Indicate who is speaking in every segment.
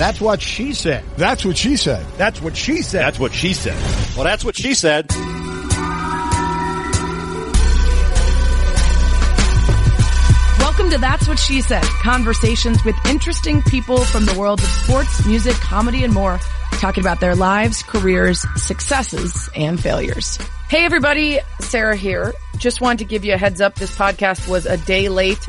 Speaker 1: That's what she said.
Speaker 2: That's what she said.
Speaker 1: That's what she said.
Speaker 3: That's what she said. Well, that's what she said.
Speaker 4: Welcome to That's What She Said. Conversations with interesting people from the world of sports, music, comedy, and more, talking about their lives, careers, successes, and failures. Hey everybody, Sarah here. Just wanted to give you a heads up. This podcast was a day late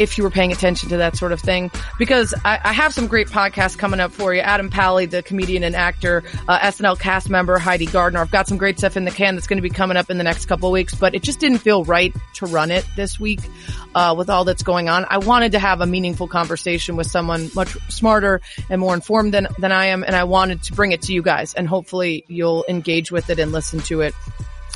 Speaker 4: if you were paying attention to that sort of thing, because I, I have some great podcasts coming up for you. Adam Pally, the comedian and actor, uh, SNL cast member, Heidi Gardner. I've got some great stuff in the can that's going to be coming up in the next couple of weeks, but it just didn't feel right to run it this week, uh, with all that's going on. I wanted to have a meaningful conversation with someone much smarter and more informed than, than I am. And I wanted to bring it to you guys and hopefully you'll engage with it and listen to it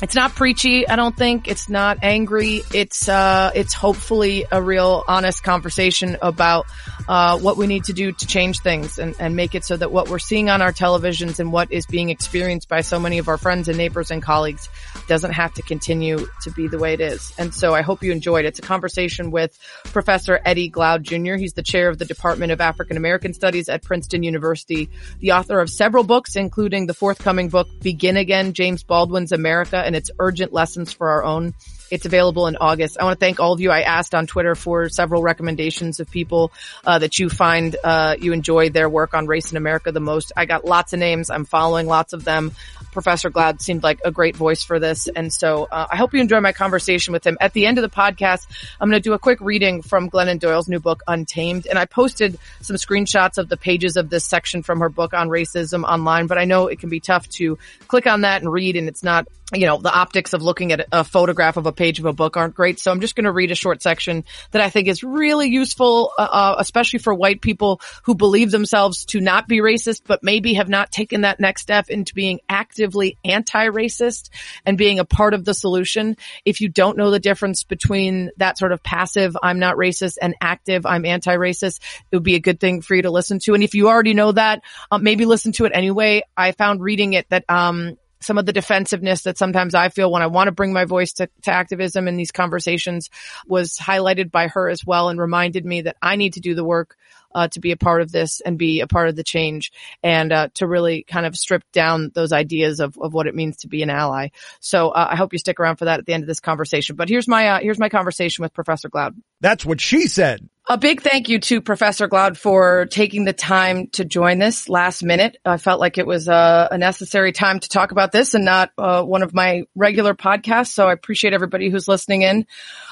Speaker 4: it's not preachy. I don't think it's not angry. It's, uh, it's hopefully a real honest conversation about, uh, what we need to do to change things and, and make it so that what we're seeing on our televisions and what is being experienced by so many of our friends and neighbors and colleagues doesn't have to continue to be the way it is. And so I hope you enjoyed it. It's a conversation with Professor Eddie Glaude Jr. He's the chair of the Department of African American Studies at Princeton University, the author of several books, including the forthcoming book, Begin Again, James Baldwin's America and its urgent lessons for our own. It's available in August. I want to thank all of you. I asked on Twitter for several recommendations of people uh, that you find uh, you enjoy their work on race in America the most. I got lots of names. I'm following lots of them. Professor Glaude seemed like a great voice for this. And so uh, I hope you enjoy my conversation with him. At the end of the podcast, I'm going to do a quick reading from Glennon Doyle's new book, Untamed. And I posted some screenshots of the pages of this section from her book on racism online, but I know it can be tough to click on that and read and it's not you know, the optics of looking at a photograph of a page of a book aren't great. So I'm just going to read a short section that I think is really useful, uh, uh, especially for white people who believe themselves to not be racist, but maybe have not taken that next step into being actively anti-racist and being a part of the solution. If you don't know the difference between that sort of passive, I'm not racist and active, I'm anti-racist, it would be a good thing for you to listen to. And if you already know that, uh, maybe listen to it anyway. I found reading it that, um, some of the defensiveness that sometimes I feel when I want to bring my voice to, to activism in these conversations was highlighted by her as well and reminded me that I need to do the work uh, to be a part of this and be a part of the change and uh, to really kind of strip down those ideas of, of what it means to be an ally. So uh, I hope you stick around for that at the end of this conversation. But here's my uh, here's my conversation with Professor Glaude.
Speaker 1: That's what she said.
Speaker 4: A big thank you to Professor Glaude for taking the time to join this last minute. I felt like it was a, a necessary time to talk about this and not uh, one of my regular podcasts. So I appreciate everybody who's listening in.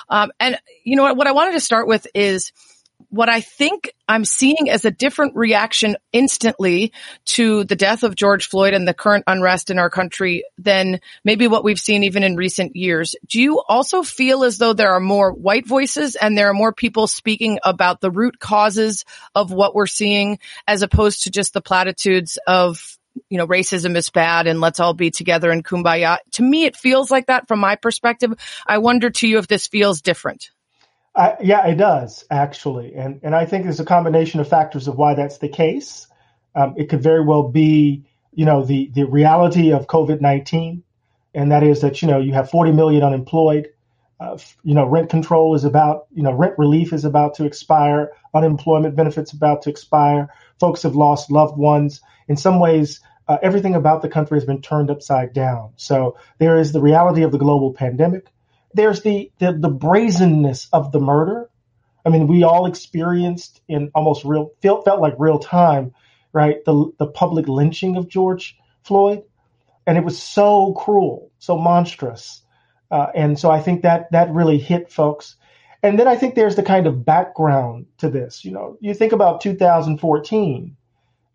Speaker 4: Um, and you know what, what I wanted to start with is what I think I'm seeing as a different reaction instantly to the death of George Floyd and the current unrest in our country than maybe what we've seen even in recent years. Do you also feel as though there are more white voices and there are more people speaking about the root causes of what we're seeing as opposed to just the platitudes of you know, racism is bad and let's all be together in kumbaya. To me, it feels like that from my perspective. I wonder to you if this feels different.
Speaker 5: Uh, yeah, it does actually, and and I think there's a combination of factors of why that's the case. Um, it could very well be, you know, the the reality of COVID nineteen, and that is that you know you have 40 million unemployed. Uh, you know, rent control is about, you know, rent relief is about to expire. Unemployment benefits about to expire. Folks have lost loved ones. In some ways, uh, everything about the country has been turned upside down. So there is the reality of the global pandemic there's the, the, the brazenness of the murder. I mean, we all experienced in almost real felt felt like real time, right? The the public lynching of George Floyd, and it was so cruel, so monstrous, uh, and so I think that that really hit folks. And then I think there's the kind of background to this. You know, you think about 2014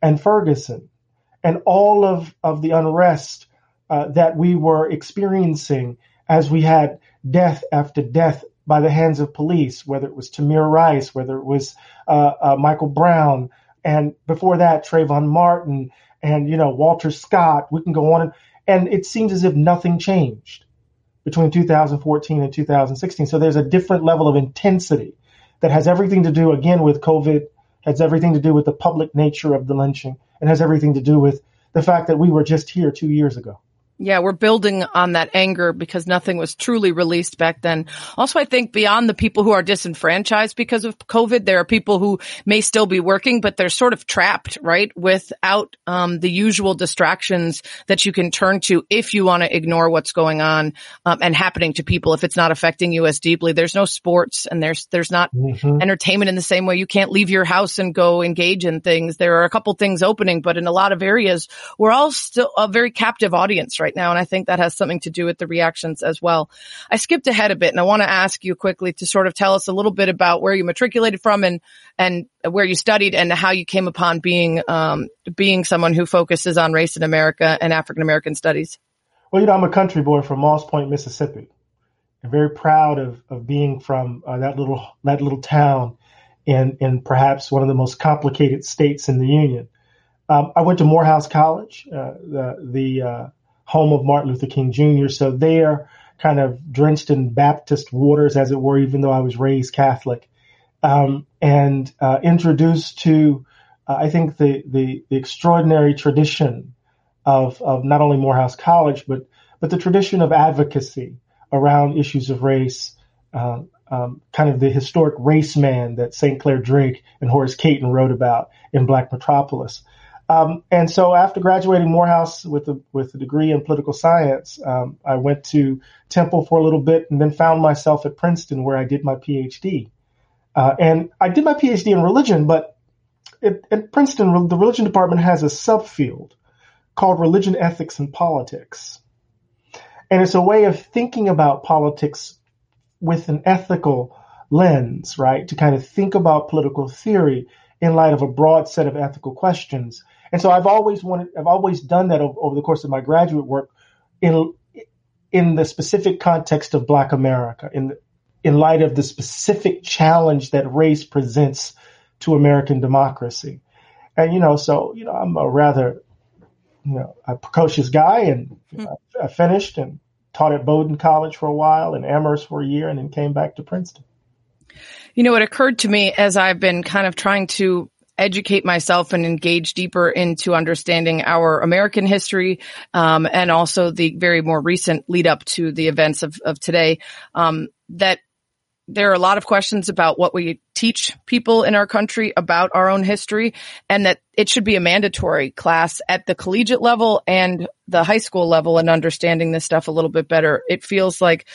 Speaker 5: and Ferguson, and all of of the unrest uh, that we were experiencing as we had death after death by the hands of police, whether it was Tamir Rice, whether it was uh, uh, Michael Brown, and before that Trayvon Martin, and you know Walter Scott. We can go on, and, and it seems as if nothing changed between 2014 and 2016. So there's a different level of intensity that has everything to do again with COVID, has everything to do with the public nature of the lynching, and has everything to do with the fact that we were just here two years ago.
Speaker 4: Yeah, we're building on that anger because nothing was truly released back then. Also, I think beyond the people who are disenfranchised because of COVID, there are people who may still be working, but they're sort of trapped, right? Without um, the usual distractions that you can turn to if you want to ignore what's going on um, and happening to people. If it's not affecting you as deeply, there's no sports and there's there's not mm-hmm. entertainment in the same way. You can't leave your house and go engage in things. There are a couple things opening, but in a lot of areas, we're all still a very captive audience, right? Right now. And I think that has something to do with the reactions as well. I skipped ahead a bit and I want to ask you quickly to sort of tell us a little bit about where you matriculated from and, and where you studied and how you came upon being, um, being someone who focuses on race in America and African American studies.
Speaker 5: Well, you know, I'm a country boy from Moss Point, Mississippi. I'm very proud of, of being from uh, that little, that little town in, in perhaps one of the most complicated states in the union. Um, I went to Morehouse College, uh, the, the uh, home of Martin Luther King Jr. So they're kind of drenched in Baptist waters, as it were, even though I was raised Catholic, um, and uh, introduced to, uh, I think, the, the, the extraordinary tradition of of not only Morehouse College, but but the tradition of advocacy around issues of race. Uh, um, kind of the historic race man that St. Clair Drake and Horace Cayton wrote about in Black Metropolis. Um, and so after graduating Morehouse with a, with a degree in political science, um, I went to Temple for a little bit and then found myself at Princeton where I did my PhD. Uh, and I did my PhD in religion, but it, at Princeton, the religion department has a subfield called religion, ethics, and politics. And it's a way of thinking about politics with an ethical lens, right? To kind of think about political theory in light of a broad set of ethical questions and so I've always wanted, I've always done that over, over the course of my graduate work in, in the specific context of Black America, in, in light of the specific challenge that race presents to American democracy. And, you know, so, you know, I'm a rather, you know, a precocious guy and know, I finished and taught at Bowdoin College for a while and Amherst for a year and then came back to Princeton.
Speaker 4: You know, it occurred to me as I've been kind of trying to educate myself and engage deeper into understanding our American history, um, and also the very more recent lead up to the events of, of today, um, that there are a lot of questions about what we teach people in our country about our own history and that it should be a mandatory class at the collegiate level and the high school level and understanding this stuff a little bit better. It feels like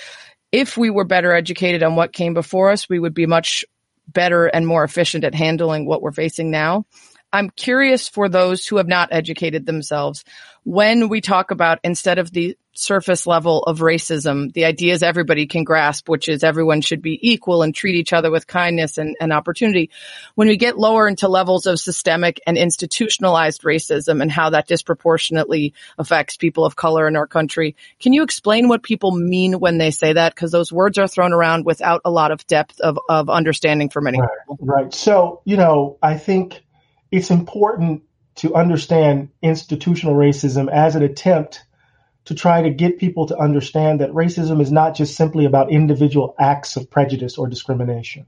Speaker 4: if we were better educated on what came before us, we would be much better and more efficient at handling what we're facing now. I'm curious for those who have not educated themselves when we talk about instead of the surface level of racism, the ideas everybody can grasp, which is everyone should be equal and treat each other with kindness and, and opportunity. When we get lower into levels of systemic and institutionalized racism and how that disproportionately affects people of color in our country, can you explain what people mean when they say that? Because those words are thrown around without a lot of depth of, of understanding for many
Speaker 5: right,
Speaker 4: people.
Speaker 5: Right. So, you know, I think it's important to understand institutional racism as an attempt to try to get people to understand that racism is not just simply about individual acts of prejudice or discrimination.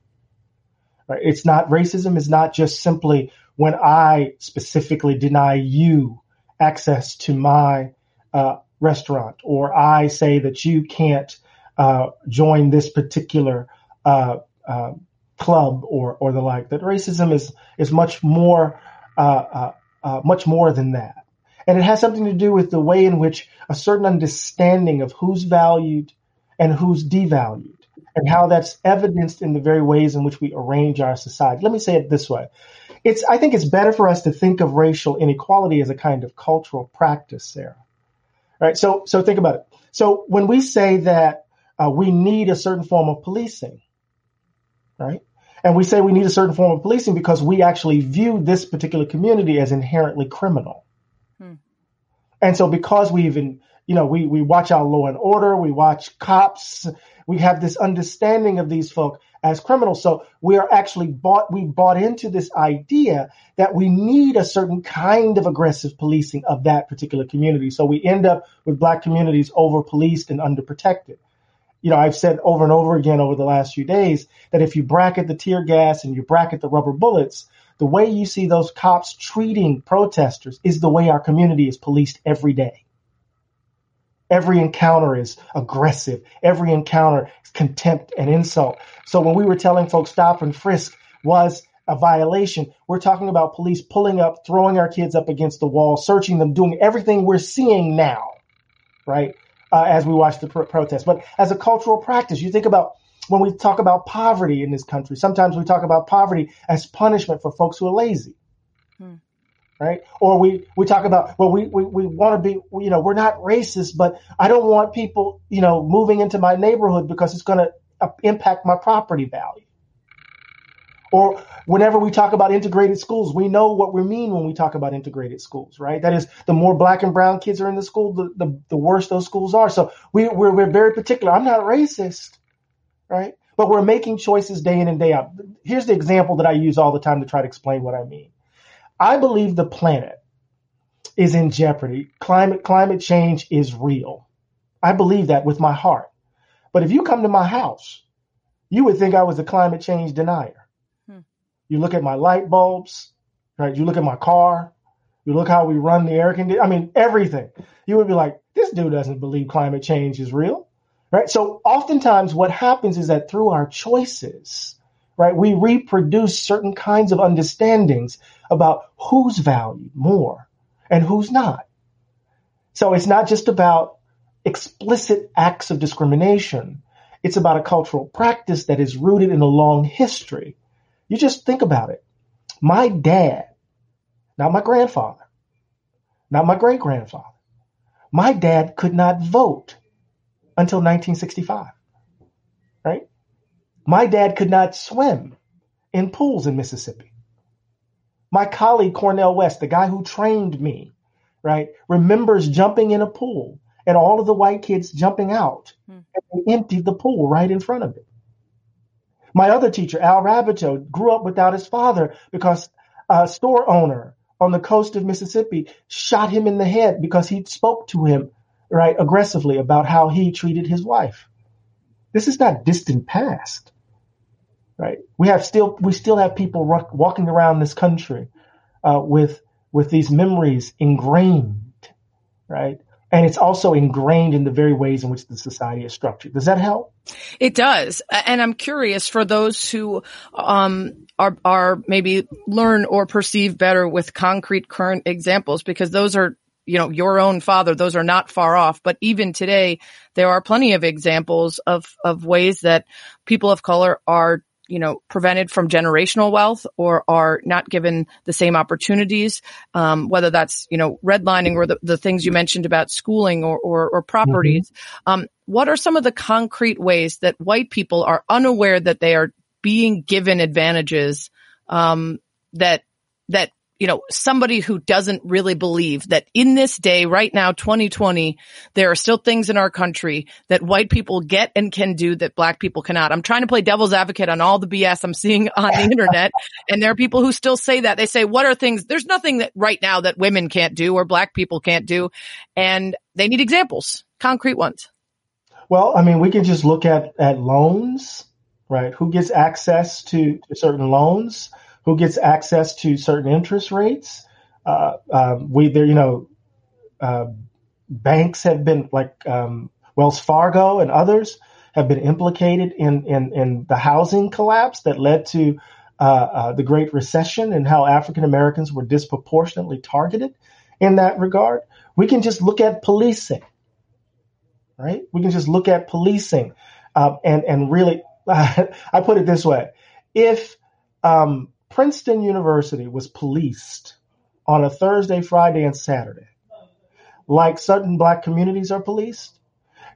Speaker 5: Right? It's not racism is not just simply when I specifically deny you access to my uh, restaurant, or I say that you can't uh, join this particular uh, uh club or or the like. That racism is is much more uh, much more than that. And it has something to do with the way in which a certain understanding of who's valued and who's devalued and how that's evidenced in the very ways in which we arrange our society. Let me say it this way. It's, I think it's better for us to think of racial inequality as a kind of cultural practice, Sarah. Right. So, so think about it. So when we say that uh, we need a certain form of policing, right? And we say we need a certain form of policing because we actually view this particular community as inherently criminal. Hmm. And so because we even, you know, we, we watch our law and order, we watch cops, we have this understanding of these folk as criminals. So we are actually bought, we bought into this idea that we need a certain kind of aggressive policing of that particular community. So we end up with black communities over policed and underprotected you know, I've said over and over again over the last few days that if you bracket the tear gas and you bracket the rubber bullets, the way you see those cops treating protesters is the way our community is policed every day. Every encounter is aggressive. Every encounter is contempt and insult. So when we were telling folks stop and frisk was a violation, we're talking about police pulling up, throwing our kids up against the wall, searching them, doing everything we're seeing now, right? Uh, as we watch the pro- protest. But as a cultural practice, you think about when we talk about poverty in this country, sometimes we talk about poverty as punishment for folks who are lazy. Hmm. Right. Or we, we talk about, well, we, we, we want to be, you know, we're not racist, but I don't want people, you know, moving into my neighborhood because it's going to uh, impact my property value. Or whenever we talk about integrated schools, we know what we mean when we talk about integrated schools, right? That is, the more black and brown kids are in the school, the, the, the worse those schools are. So we, we're, we're very particular. I'm not racist right? But we're making choices day in and day out. Here's the example that I use all the time to try to explain what I mean. I believe the planet is in jeopardy. Climate climate change is real. I believe that with my heart. But if you come to my house, you would think I was a climate change denier. You look at my light bulbs, right? You look at my car. You look how we run the air conditioner. I mean, everything. You would be like, this dude doesn't believe climate change is real. Right. So oftentimes what happens is that through our choices, right, we reproduce certain kinds of understandings about who's valued more and who's not. So it's not just about explicit acts of discrimination. It's about a cultural practice that is rooted in a long history. You just think about it. My dad, not my grandfather, not my great grandfather, my dad could not vote until 1965. Right? My dad could not swim in pools in Mississippi. My colleague Cornel West, the guy who trained me, right, remembers jumping in a pool and all of the white kids jumping out hmm. and emptied the pool right in front of it. My other teacher, Al Raboteau, grew up without his father because a store owner on the coast of Mississippi shot him in the head because he spoke to him right, aggressively about how he treated his wife. This is not distant past, right? We have still, we still have people walking around this country, uh, with, with these memories ingrained, right? And it's also ingrained in the very ways in which the society is structured. Does that help?
Speaker 4: It does. And I'm curious for those who, um, are, are maybe learn or perceive better with concrete current examples because those are you know, your own father, those are not far off. But even today, there are plenty of examples of, of ways that people of color are, you know, prevented from generational wealth or are not given the same opportunities, um, whether that's, you know, redlining or the, the things you mentioned about schooling or, or, or properties. Mm-hmm. Um, what are some of the concrete ways that white people are unaware that they are being given advantages, um, that, that you know, somebody who doesn't really believe that in this day, right now, 2020, there are still things in our country that white people get and can do that black people cannot. I'm trying to play devil's advocate on all the BS I'm seeing on the internet. And there are people who still say that. They say, what are things? There's nothing that right now that women can't do or black people can't do. And they need examples, concrete ones.
Speaker 5: Well, I mean, we can just look at, at loans, right? Who gets access to, to certain loans? Who gets access to certain interest rates. Uh, um, we there, you know, uh, banks have been like um, Wells Fargo and others have been implicated in in, in the housing collapse that led to uh, uh the Great Recession and how African Americans were disproportionately targeted in that regard. We can just look at policing, right? We can just look at policing, um, and and really, I put it this way: if um, Princeton University was policed on a Thursday, Friday, and Saturday, like certain black communities are policed,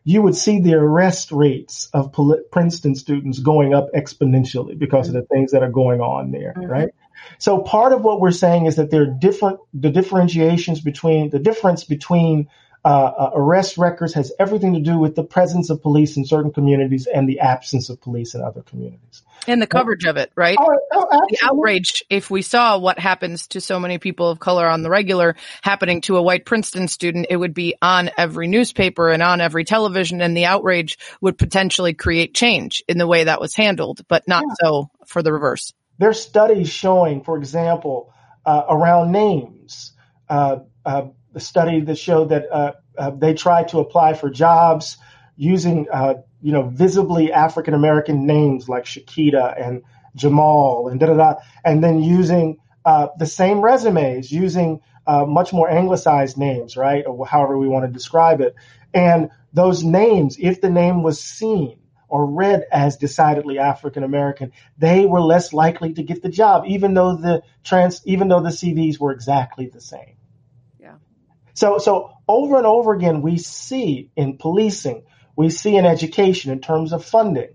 Speaker 5: you would see the arrest rates of Princeton students going up exponentially because of the things that are going on there, mm-hmm. right? So part of what we're saying is that there are different, the differentiations between, the difference between uh, uh, arrest records has everything to do with the presence of police in certain communities and the absence of police in other communities.
Speaker 4: And the coverage of it, right? Oh, oh, the outrage, if we saw what happens to so many people of color on the regular happening to a white Princeton student, it would be on every newspaper and on every television, and the outrage would potentially create change in the way that was handled, but not yeah. so for the reverse.
Speaker 5: There's studies showing, for example, uh, around names uh, uh, a study that showed that uh, uh, they tried to apply for jobs using, uh, you know, visibly African American names like Shakita and Jamal and da da da, and then using the same resumes, using much more anglicized names, right, or however we want to describe it, and those names, if the name was seen or read as decidedly African American, they were less likely to get the job, even though the trans, even though the CVs were exactly the same. So, so over and over again, we see in policing, we see in education in terms of funding,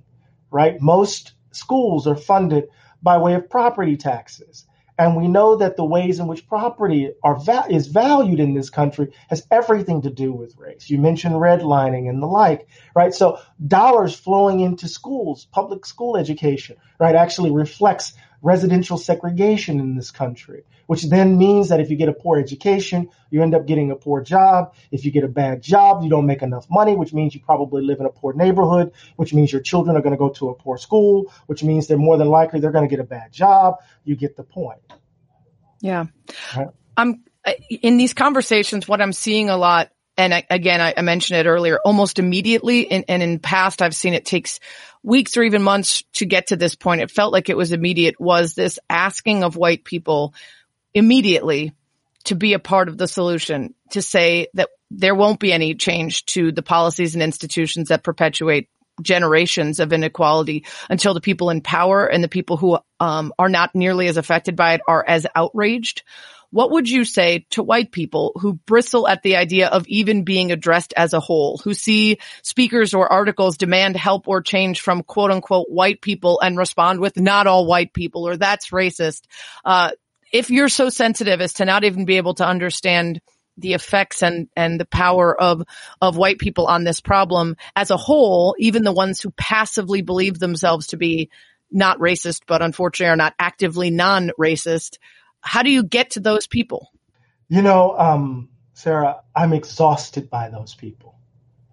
Speaker 5: right? Most schools are funded by way of property taxes. And we know that the ways in which property are va- is valued in this country has everything to do with race. You mentioned redlining and the like, right? So dollars flowing into schools, public school education, right, actually reflects residential segregation in this country, which then means that if you get a poor education, you end up getting a poor job. If you get a bad job, you don't make enough money, which means you probably live in a poor neighborhood, which means your children are going to go to a poor school, which means they're more than likely they're going to get a bad job. You get the point.
Speaker 4: Yeah. Right? I'm in these conversations, what I'm seeing a lot and I, again, I, I, mentioned it earlier, almost immediately. And, and, in past, I've seen it takes weeks or even months to get to this point. It felt like it was immediate was this asking of white people immediately to be a part of the solution, to say that there won't be any change to the policies and institutions that perpetuate generations of inequality until the people in power and the people who um, are not nearly as affected by it are as outraged what would you say to white people who bristle at the idea of even being addressed as a whole, who see speakers or articles demand help or change from quote unquote white people and respond with not all white people or that's racist? Uh, if you're so sensitive as to not even be able to understand the effects and, and the power of, of white people on this problem as a whole, even the ones who passively believe themselves to be not racist, but unfortunately are not actively non-racist, how do you get to those people?
Speaker 5: You know, um, Sarah, I'm exhausted by those people.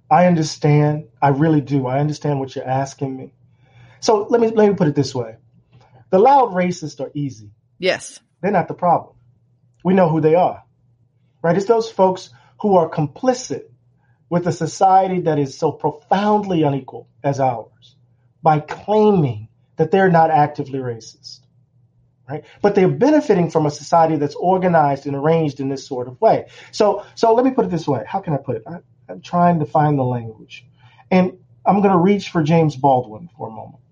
Speaker 5: I understand. I really do. I understand what you're asking me. So let me let me put it this way: the loud racists are easy.
Speaker 4: Yes,
Speaker 5: they're not the problem. We know who they are, right? It's those folks who are complicit with a society that is so profoundly unequal as ours by claiming that they're not actively racist right? But they're benefiting from a society that's organized and arranged in this sort of way. So, so let me put it this way. How can I put it? I, I'm trying to find the language, and I'm going to reach for James Baldwin for a moment.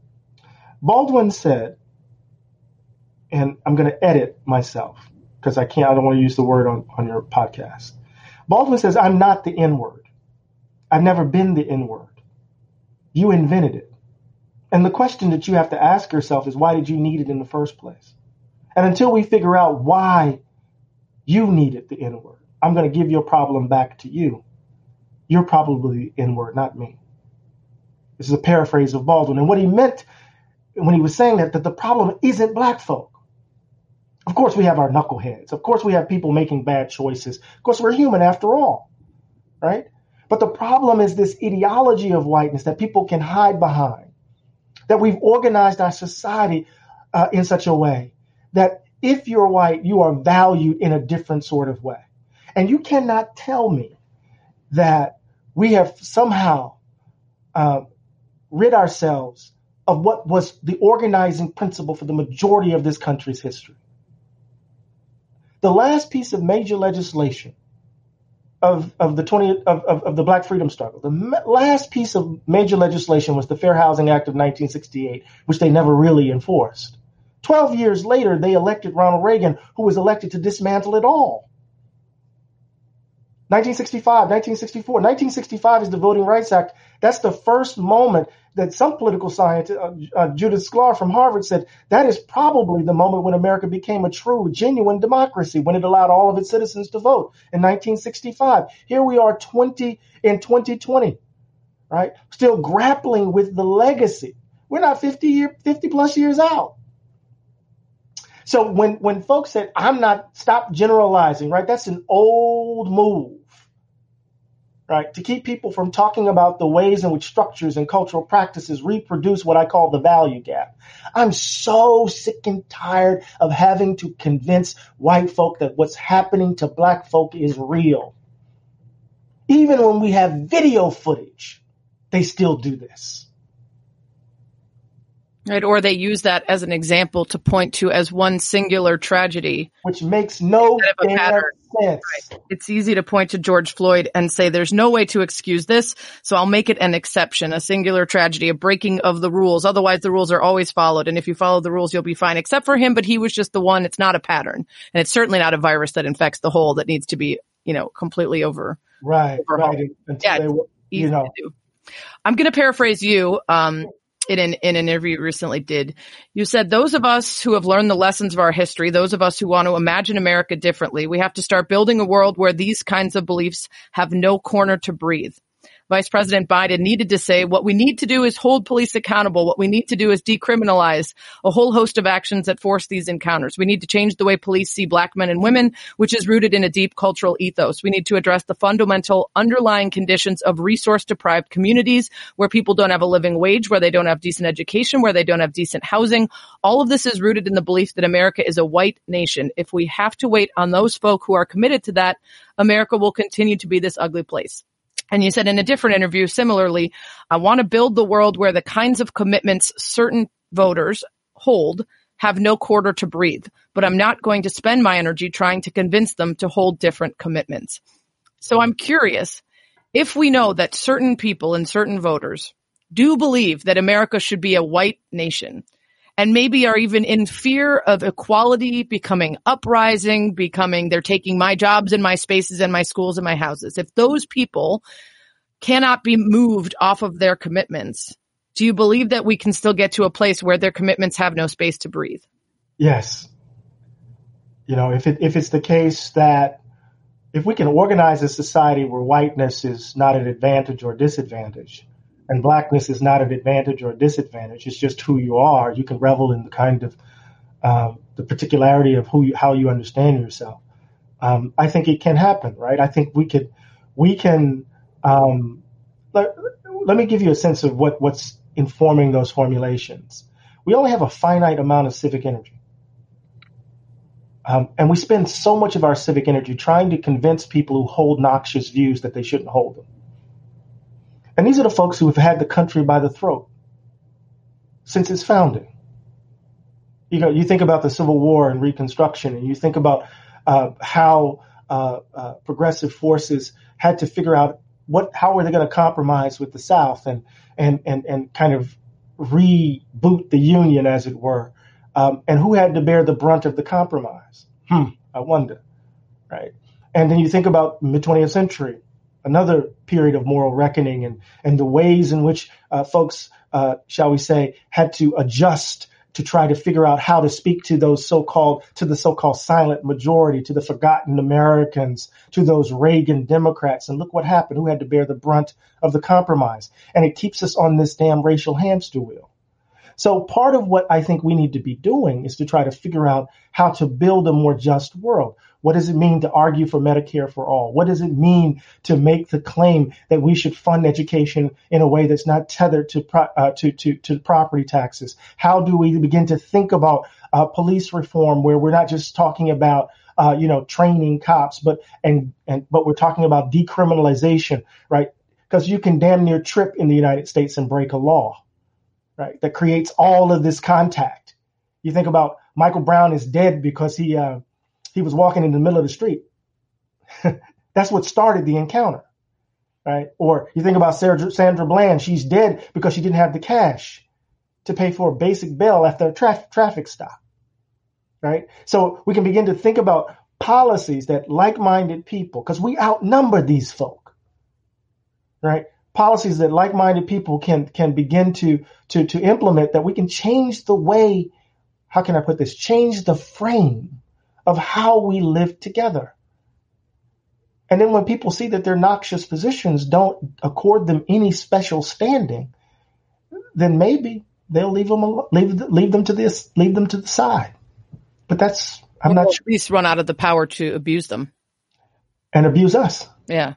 Speaker 5: Baldwin said, and I'm going to edit myself because I can't. I don't want to use the word on on your podcast. Baldwin says, "I'm not the N word. I've never been the N word. You invented it." And the question that you have to ask yourself is, why did you need it in the first place? And until we figure out why you needed the N word, I'm going to give your problem back to you. You're probably the N word, not me. This is a paraphrase of Baldwin. And what he meant when he was saying that, that the problem isn't black folk. Of course, we have our knuckleheads. Of course, we have people making bad choices. Of course, we're human after all, right? But the problem is this ideology of whiteness that people can hide behind, that we've organized our society uh, in such a way that if you're white, you are valued in a different sort of way. And you cannot tell me that we have somehow uh, rid ourselves of what was the organizing principle for the majority of this country's history. The last piece of major legislation of, of the 20 of, of, of the black freedom struggle, the last piece of major legislation was the Fair Housing Act of 1968, which they never really enforced. 12 years later, they elected Ronald Reagan, who was elected to dismantle it all. 1965, 1964. 1965 is the Voting Rights Act. That's the first moment that some political scientist, uh, uh, Judith Shklar from Harvard said, that is probably the moment when America became a true, genuine democracy, when it allowed all of its citizens to vote in 1965. Here we are 20 in 2020, right? Still grappling with the legacy. We're not 50 year, 50 plus years out. So when, when folks said, I'm not, stop generalizing, right? That's an old move, right? To keep people from talking about the ways in which structures and cultural practices reproduce what I call the value gap. I'm so sick and tired of having to convince white folk that what's happening to black folk is real. Even when we have video footage, they still do this.
Speaker 4: Right, or they use that as an example to point to as one singular tragedy,
Speaker 5: which makes no sense.
Speaker 4: Right. It's easy to point to George Floyd and say there's no way to excuse this, so I'll make it an exception, a singular tragedy, a breaking of the rules. Otherwise, the rules are always followed, and if you follow the rules, you'll be fine. Except for him, but he was just the one. It's not a pattern, and it's certainly not a virus that infects the whole that needs to be, you know, completely over.
Speaker 5: Right, right.
Speaker 4: yeah, they, you know. I'm going to paraphrase you. Um, in an, in an interview recently did. You said those of us who have learned the lessons of our history, those of us who want to imagine America differently, we have to start building a world where these kinds of beliefs have no corner to breathe. Vice President Biden needed to say what we need to do is hold police accountable. What we need to do is decriminalize a whole host of actions that force these encounters. We need to change the way police see black men and women, which is rooted in a deep cultural ethos. We need to address the fundamental underlying conditions of resource deprived communities where people don't have a living wage, where they don't have decent education, where they don't have decent housing. All of this is rooted in the belief that America is a white nation. If we have to wait on those folk who are committed to that, America will continue to be this ugly place. And you said in a different interview, similarly, I want to build the world where the kinds of commitments certain voters hold have no quarter to breathe, but I'm not going to spend my energy trying to convince them to hold different commitments. So I'm curious if we know that certain people and certain voters do believe that America should be a white nation and maybe are even in fear of equality becoming uprising, becoming they're taking my jobs and my spaces and my schools and my houses. If those people cannot be moved off of their commitments, do you believe that we can still get to a place where their commitments have no space to breathe?
Speaker 5: Yes. You know, if it if it's the case that if we can organize a society where whiteness is not an advantage or disadvantage, and blackness is not an advantage or a disadvantage. It's just who you are. You can revel in the kind of um, the particularity of who you, how you understand yourself. Um, I think it can happen, right? I think we could we can. Um, let, let me give you a sense of what what's informing those formulations. We only have a finite amount of civic energy. Um, and we spend so much of our civic energy trying to convince people who hold noxious views that they shouldn't hold them. And these are the folks who have had the country by the throat since its founding. You know, you think about the Civil War and Reconstruction, and you think about uh, how uh, uh, progressive forces had to figure out what, how were they going to compromise with the South and and and and kind of reboot the Union, as it were, um, and who had to bear the brunt of the compromise? Hmm, I wonder, right? And then you think about mid 20th century, another period of moral reckoning and, and the ways in which uh, folks, uh, shall we say, had to adjust to try to figure out how to speak to those so-called, to the so-called silent majority, to the forgotten Americans, to those Reagan Democrats. And look what happened. Who had to bear the brunt of the compromise? And it keeps us on this damn racial hamster wheel. So part of what I think we need to be doing is to try to figure out how to build a more just world. What does it mean to argue for Medicare for all? What does it mean to make the claim that we should fund education in a way that's not tethered to uh, to, to, to property taxes? How do we begin to think about uh, police reform where we're not just talking about uh, you know training cops, but and and but we're talking about decriminalization, right? Because you can damn near trip in the United States and break a law, right? That creates all of this contact. You think about Michael Brown is dead because he uh, he was walking in the middle of the street. That's what started the encounter, right? Or you think about Sarah, Sandra Bland, she's dead because she didn't have the cash to pay for a basic bail after a tra- traffic stop, right? So we can begin to think about policies that like-minded people, because we outnumber these folk, right? Policies that like-minded people can can begin to to to implement that we can change the way. How can I put this? Change the frame of how we live together. And then when people see that their noxious positions don't accord them any special standing, then maybe they'll leave them leave leave them to this leave them to the side. But that's I'm not sure.
Speaker 4: At least run out of the power to abuse them
Speaker 5: and abuse us.
Speaker 4: Yeah.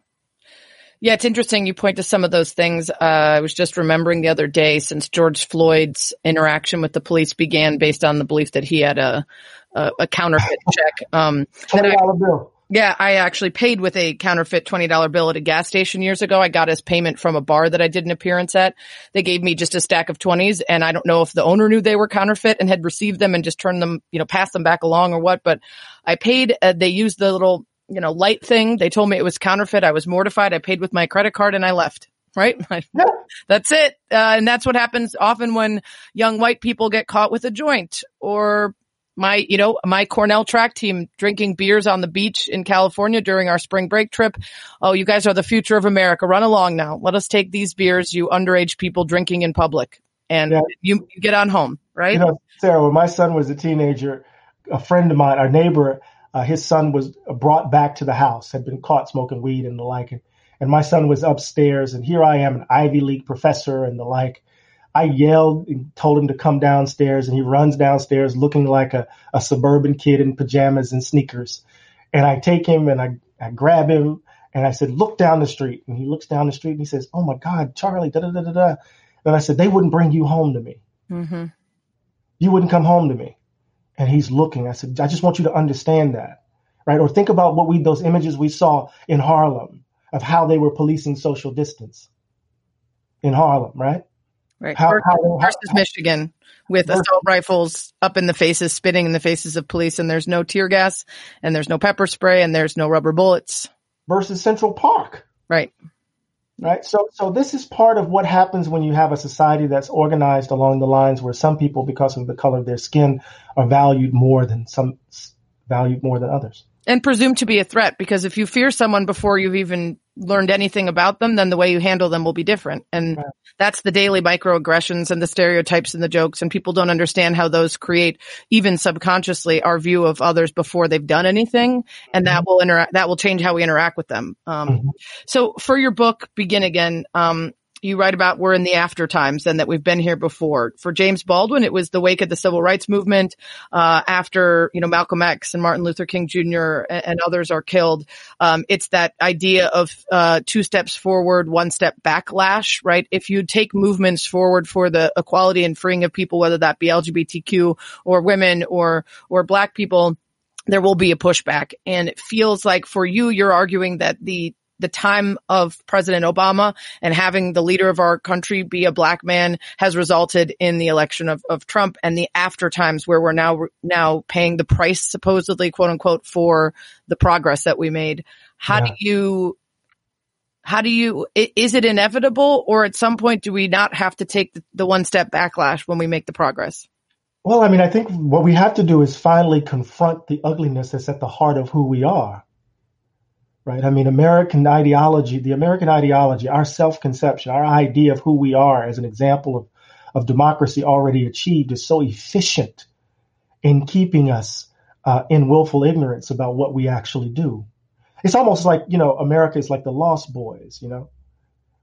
Speaker 4: Yeah, it's interesting. You point to some of those things. Uh, I was just remembering the other day since George Floyd's interaction with the police began based on the belief that he had a a, a counterfeit check. Um,
Speaker 5: Twenty dollar bill.
Speaker 4: yeah, I actually paid with a counterfeit $20 bill at a gas station years ago. I got his payment from a bar that I did an appearance at. They gave me just a stack of 20s and I don't know if the owner knew they were counterfeit and had received them and just turned them, you know, passed them back along or what, but I paid, uh, they used the little, you know, light thing. They told me it was counterfeit. I was mortified. I paid with my credit card and I left. Right? That's it. Uh, and that's what happens often when young white people get caught with a joint or my, you know, my Cornell track team drinking beers on the beach in California during our spring break trip. Oh, you guys are the future of America. Run along now. Let us take these beers, you underage people drinking in public and
Speaker 5: Yeah.
Speaker 4: you, you get on home, right?
Speaker 5: You know, Sarah, when my son was a teenager, a friend of mine, our neighbor, uh, his son was brought back to the house, had been caught smoking weed and the like. And, and my son was upstairs, and here I am, an Ivy League professor and the like. I yelled and told him to come downstairs, and he runs downstairs looking like a, a suburban kid in pajamas and sneakers. And I take him and I, I grab him and I said, Look down the street. And he looks down the street and he says, Oh my God, Charlie, da da da da da. And I said, They wouldn't bring you home to me.
Speaker 4: hmm
Speaker 5: You wouldn't come home to me. And he's looking. I said, I just want you to understand that. Right. Or think about what we, those images we saw in Harlem of how they were policing social distance in Harlem, right?
Speaker 4: Right.
Speaker 5: How-
Speaker 4: Versus-
Speaker 5: how- how-
Speaker 4: versus Michigan with
Speaker 5: Versus-
Speaker 4: assault rifles up in the faces, spitting in the faces of police and there's no tear gas and there's no pepper spray and there's no rubber bullets.
Speaker 5: Versus Central Park.
Speaker 4: Right.
Speaker 5: Right. So, so this is part of what happens when you have a society that's organized along the lines where some people, because of the color of their skin, are valued more than some valued more than others.
Speaker 4: And presumed to be a threat because if you fear someone before you've even learned anything about them, then the way you handle them will be different. And
Speaker 5: Right.
Speaker 4: that's the daily microaggressions and the stereotypes and the jokes. And people don't understand how those create even subconsciously our view of others before they've done anything. And that will interact, that will change how we interact with them. Um,
Speaker 5: Mhm.
Speaker 4: so for your book, Begin Again, um, you write about we're in the after times and that we've been here before. For James Baldwin, it was the wake of the civil rights movement, uh, after, you know, Malcolm X and Martin Luther King Jr. and, and others are killed. Um, it's that idea of, uh, two steps forward, one step backlash, right? If you take movements forward for the equality and freeing of people, whether that be LGBTQ or women or, or black people, there will be a pushback. And it feels like for you, you're arguing that the the time of President Obama and having the leader of our country be a black man has resulted in the election of, of Trump and the after times where we're now now paying the price supposedly quote unquote for the progress that we made. How do you how do you is it inevitable or at some point do we not have to take the, the one step backlash when we make the progress?
Speaker 5: Well, I mean, I think what we have to do is finally confront the ugliness that's at the heart of who we are. Right? I mean, American ideology, the American ideology, our self conception, our idea of who we are as an example of, of democracy already achieved is so efficient in keeping us uh, in willful ignorance about what we actually do. It's almost like, you know, America is like the lost boys, you know?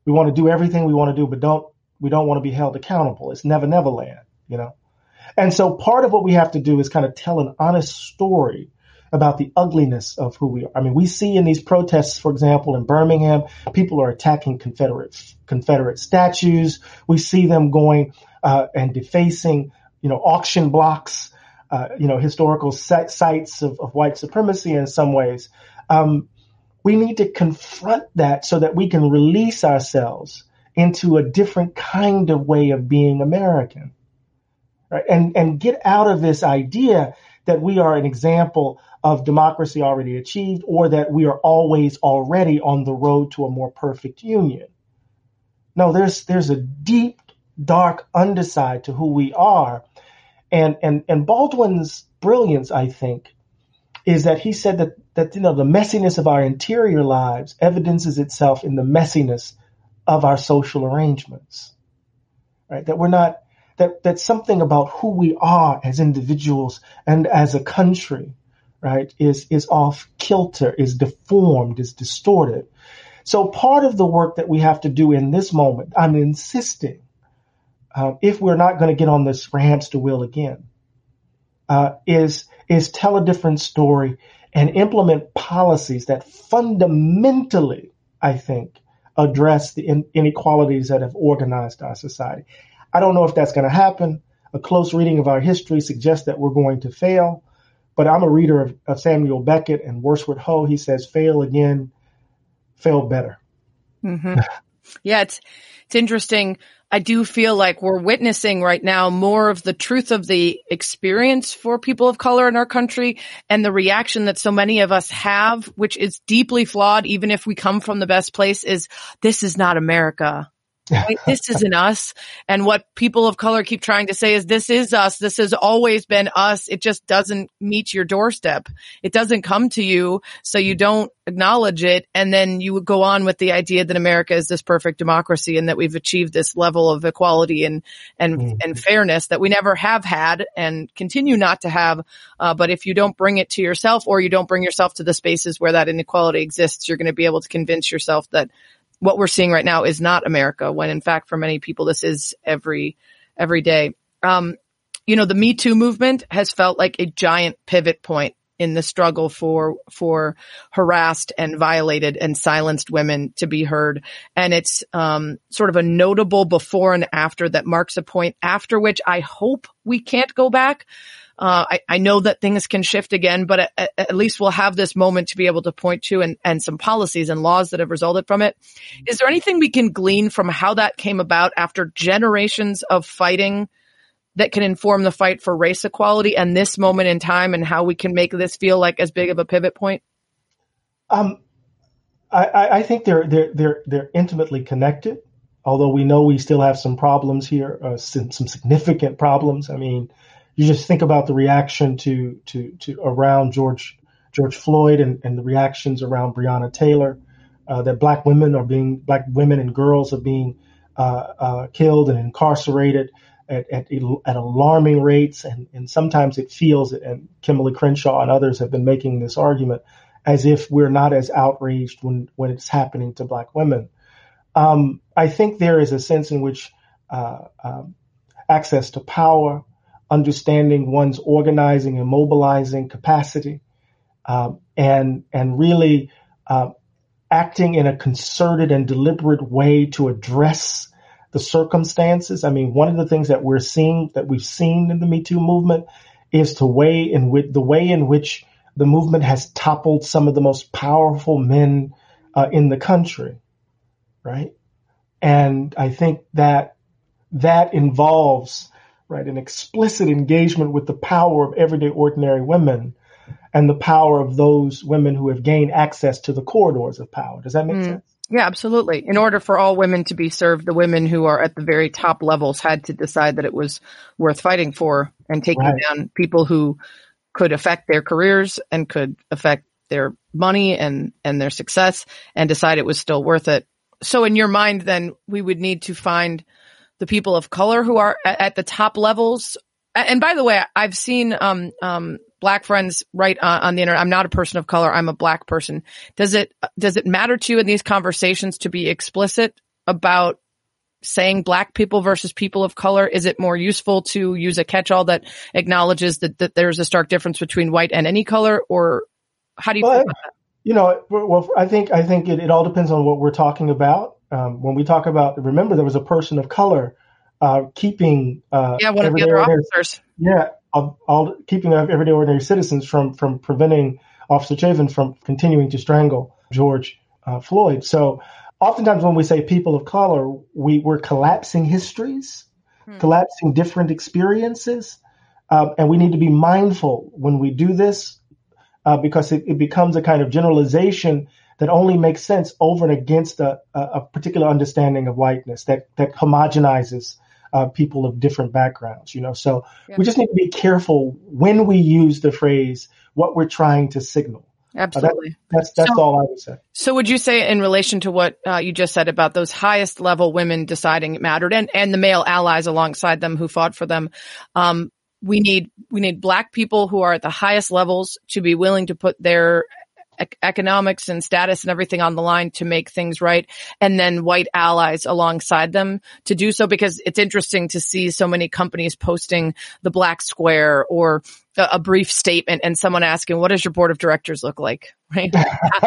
Speaker 5: We want to do everything we want to do, but don't, we don't want to be held accountable. It's never, never land, you know? And so part of what we have to do is kind of tell an honest story about the ugliness of who we are. I mean, we see in these protests, for example, in Birmingham, people are attacking Confederate Confederate statues. We see them going uh, and defacing, you know, auction blocks, uh, you know, historical sites of, of white supremacy in some ways. Um, we need to confront that so that we can release ourselves into a different kind of way of being American right? And and get out of this idea that we are an example of democracy already achieved, or that we are always already on the road to a more perfect union. No, there's there's a deep, dark underside to who we are, and and and Baldwin's brilliance, I think, is that he said that that you know the messiness of our interior lives evidences itself in the messiness of our social arrangements, right? That we're not that that something about who we are as individuals and as a country, right, is is off kilter, is deformed, is distorted. So part of the work that we have to do in this moment, I'm insisting, uh, if we're not going to get on this hamster wheel again, uh, is is tell a different story and implement policies that fundamentally, I think, address the in- inequalities that have organized our society. I don't know if that's going to happen. A close reading of our history suggests that we're going to fail. But I'm a reader of, of Samuel Beckett and Worstward Ho. He says, fail again, fail better.
Speaker 4: Mm-hmm. yeah, it's, it's interesting. I do feel like we're witnessing right now more of the truth of the experience for people of color in our country and the reaction that so many of us have, which is deeply flawed, even if we come from the best place is this is not America. This isn't us. And what people of color keep trying to say is this is us. This has always been us. It just doesn't meet your doorstep. It doesn't come to you. So you don't acknowledge it. And then you would go on with the idea that America is this perfect democracy and that we've achieved this level of equality and, and, mm-hmm. and fairness that we never have had and continue not to have. Uh, but if you don't bring it to yourself or you don't bring yourself to the spaces where that inequality exists, you're going to be able to convince yourself that what we're seeing right now is not America when in fact for many people this is every, every day. Um, you know, the Me Too movement has felt like a giant pivot point in the struggle for, for harassed and violated and silenced women to be heard. And it's, um, sort of a notable before and after that marks a point after which I hope we can't go back. Uh, I, I, know that things can shift again, but at, at, least we'll have this moment to be able to point to and, and some policies and laws that have resulted from it. Is there anything we can glean from how that came about after generations of fighting that can inform the fight for race equality and this moment in time and how we can make this feel like as big of a pivot point?
Speaker 5: Um, I, I think they're, they're, they're, they're intimately connected, although we know we still have some problems here, uh, some, some significant problems. I mean, you just think about the reaction to to to around George George Floyd and, and the reactions around Breonna Taylor, uh, that black women are being black women and girls are being uh, uh, killed and incarcerated at, at, at alarming rates, and, and sometimes it feels, and Kimberly Crenshaw and others have been making this argument, as if we're not as outraged when when it's happening to black women. Um, I think there is a sense in which uh, um, access to power, understanding one's organizing and mobilizing capacity, um, and and really uh, acting in a concerted and deliberate way to address the circumstances. I mean, one of the things that we're seeing that we've seen in the Me Too movement is to way in which the way in which the movement has toppled some of the most powerful men uh, in the country, right? And I think that that involves right? An explicit engagement with the power of everyday ordinary women and the power of those women who have gained access to the corridors of power. Does that make mm. sense?
Speaker 4: Yeah, absolutely. In order for all women to be served, the women who are at the very top levels had to decide that it was worth fighting for and taking right. down people who could affect their careers and could affect their money and, and their success and decide it was still worth it. So in your mind, then we would need to find the people of color who are at, at the top levels. And by the way, I've seen, um, um, black friends right on, on the internet. I'm not a person of color. I'm a black person. Does it, does it matter to you in these conversations to be explicit about saying black people versus people of color? Is it more useful to use a catch-all that acknowledges that, that there's a stark difference between white and any color or how do you well,
Speaker 5: You know, well, I think, I think it, it all depends on what we're talking about um, when we talk about, remember there was a person of color uh, keeping uh,
Speaker 4: yeah one of the other officers
Speaker 5: yeah all, all, keeping everyday ordinary citizens from from preventing Officer Chauvin from continuing to strangle George uh, Floyd. So oftentimes when we say people of color, we we're collapsing histories, hmm. collapsing different experiences, um, and we need to be mindful when we do this uh, because it, it becomes a kind of generalization that only makes sense over and against a, a particular understanding of whiteness that that homogenizes uh, people of different backgrounds. You know, so yeah. we just need to be careful when we use the phrase what we're trying to signal.
Speaker 4: Absolutely.
Speaker 5: Uh, that, that's that's so, all I would say.
Speaker 4: So would you say in relation to what uh, you just said about those highest level women deciding it mattered and, and the male allies alongside them who fought for them, um, we need, we need black people who are at the highest levels to be willing to put their ec- economics and status and everything on the line to make things right. And then white allies alongside them to do so because it's interesting to see so many companies posting the black square or a, a brief statement and someone asking, what does your board of directors look like? Right.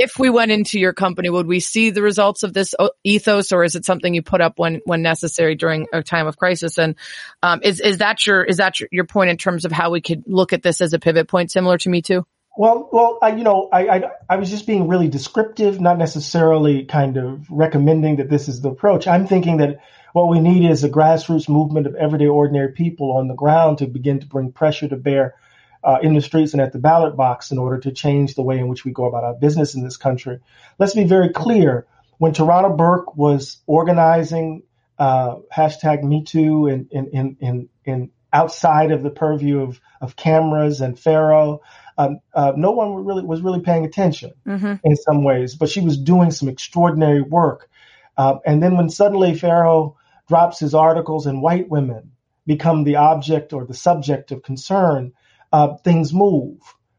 Speaker 4: if we went into your company, would we see the results of this ethos or is it something you put up when, when necessary during a time of crisis? And, um, is, is that your, is that your, your point in terms of how we could look at this as a pivot point similar to me too?
Speaker 5: Well, well, I, you know, I, I, I was just being really descriptive, not necessarily kind of recommending that this is the approach. I'm thinking that what we need is a grassroots movement of everyday ordinary people on the ground to begin to bring pressure to bear uh, in the streets and at the ballot box in order to change the way in which we go about our business in this country. Let's be very clear. When Tarana Burke was organizing uh, hashtag Me Too and in, in, in, in outside of the purview of, of cameras and Farrow, um, uh, no one really was really paying attention
Speaker 4: Mm-hmm.
Speaker 5: in some ways, but she was doing some extraordinary work. Uh, and then when suddenly Farrow drops his articles and white women become the object or the subject of concern, uh, things move.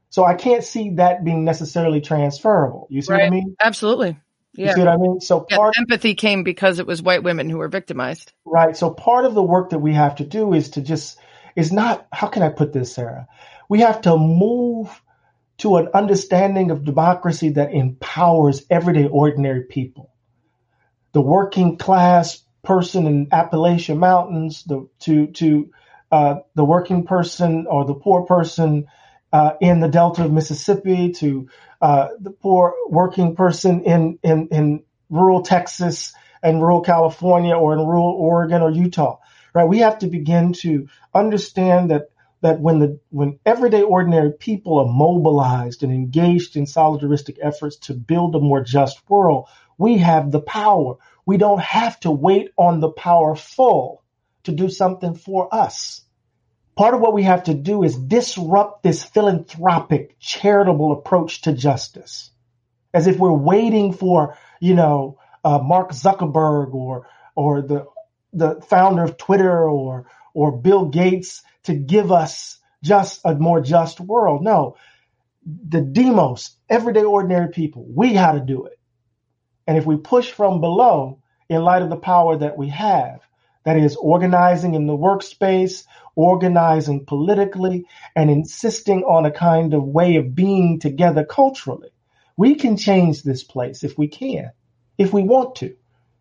Speaker 5: So I can't see that being necessarily transferable. You see what I mean?
Speaker 4: Absolutely. Yeah.
Speaker 5: You see what I mean? So
Speaker 4: Yeah,
Speaker 5: part,
Speaker 4: empathy came because it was white women who were victimized.
Speaker 5: right. So part of the work that we have to do is to just, is not, how can I put this, Sarah? We have to move to an understanding of democracy that empowers everyday ordinary people. The working class person in Appalachian Mountains, the, to, to, uh, the working person or the poor person, uh, in the Delta of Mississippi to, uh, the poor working person in, in, in rural Texas and rural California or in rural Oregon or Utah, right? We have to begin to understand that that when the when everyday ordinary people are mobilized and engaged in solidaristic efforts to build a more just world, we have the power. We don't have to wait on the powerful to do something for us. Part of what we have to do is disrupt this philanthropic, charitable approach to justice. As if we're waiting for, you know, uh, Mark Zuckerberg or or the the founder of Twitter or or Bill Gates to give us just a more just world. No, the demos, everyday ordinary people, we got to do it. And if we push from below, in light of the power that we have, that is organizing in the workspace, organizing politically, and insisting on a kind of way of being together culturally, we can change this place if we can, if we want to.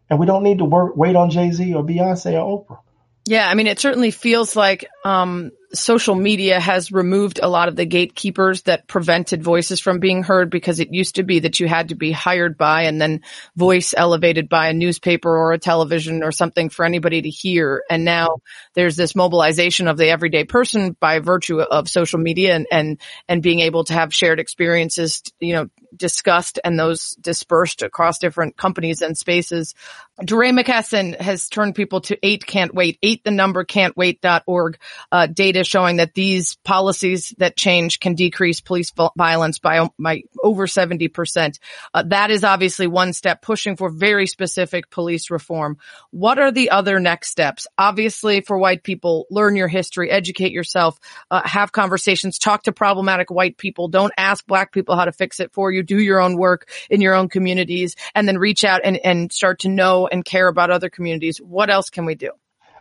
Speaker 5: And we don't need to work, wait on Jay Z or Beyonce or Oprah.
Speaker 4: Yeah, I mean, it certainly feels like um, social media has removed a lot of the gatekeepers that prevented voices from being heard because it used to be that you had to be hired by and then voice elevated by a newspaper or a television or something for anybody to hear. And now there's this mobilization of the everyday person by virtue of social media and, and, and being able to have shared experiences, you know, discussed and those dispersed across different companies and spaces. DeRay McKesson has turned people to eight can't wait, eight the number can't wait.org, uh, data showing that these policies that change can decrease police violence by, by over 70%. Uh, that is obviously one step pushing for very specific police reform. What are the other next steps? Obviously for white people, learn your history, educate yourself, uh, have conversations, talk to problematic white people. Don't ask black people how to fix it for you. Do your own work in your own communities and then reach out and, and start to know and care about other communities. What else can we do?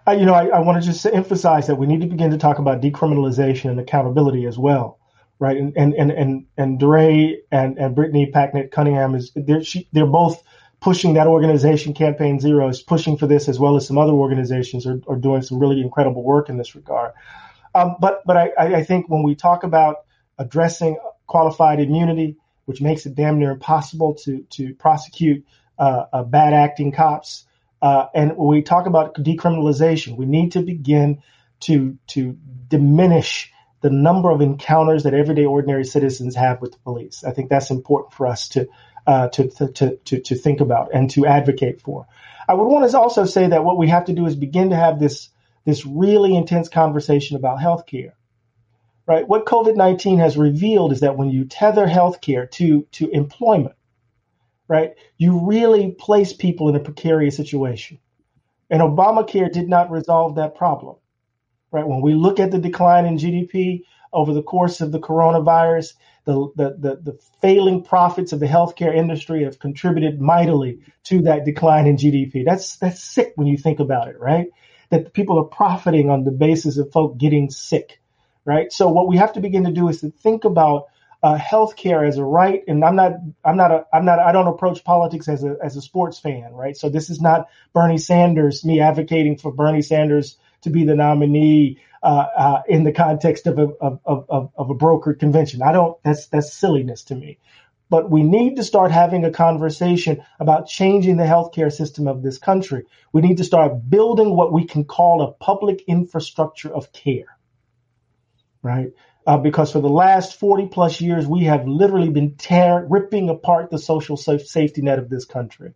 Speaker 5: Uh, you know, I, I want to just emphasize that we need to begin to talk about decriminalization and accountability as well, right? And and and and and DeRay and and Brittany Packnett Cunningham is they're she, they're both pushing that organization. Campaign Zero is pushing for this as well as some other organizations are, are doing some really incredible work in this regard. Um, but but I, I think when we talk about addressing qualified immunity, which makes it damn near impossible to to prosecute uh, uh, bad acting cops. Uh, and when we talk about decriminalization, we need to begin to to diminish the number of encounters that everyday ordinary citizens have with the police. I think that's important for us to uh, to, to to to think about and to advocate for. I would want to also say that what we have to do is begin to have this this really intense conversation about healthcare. Right? What COVID-19 has revealed is that when you tether healthcare to to employment, right? You really place people in a precarious situation. And Obamacare did not resolve that problem, right? When we look at the decline in GDP over the course of the coronavirus, the, the, the, the failing profits of the healthcare industry have contributed mightily to that decline in GDP. That's, that's sick when you think about it, right? That people are profiting on the basis of folk getting sick, right? So what we have to begin to do is to think about uh, healthcare as a right. And I'm not, I'm not, a, I'm not, I don't approach politics as a, as a sports fan, right? So this is not Bernie Sanders, me advocating for Bernie Sanders to be the nominee uh, uh, in the context of a, of, of, of a brokered convention. I don't, that's, that's silliness to me. But we need to start having a conversation about changing the healthcare system of this country. We need to start building what we can call a public infrastructure of care, right? Uh, because for the last 40 plus years, we have literally been tear, ripping apart the social safety net of this country.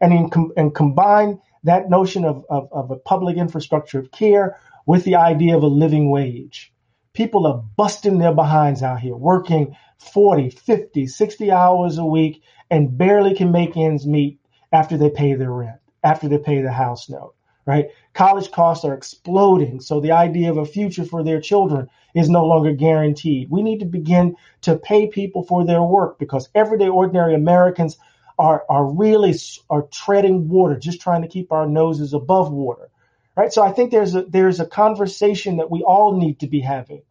Speaker 5: And, in com- and combine that notion of, of, of a public infrastructure of care with the idea of a living wage. People are busting their behinds out here, working 40, 50, 60 hours a week and barely can make ends meet after they pay their rent, after they pay the house note, right? College costs are exploding. So the idea of a future for their children is no longer guaranteed. We need to begin to pay people for their work because everyday ordinary Americans are, are really are treading water, just trying to keep our noses above water. Right. So I think there's a, there's a conversation that we all need to be having,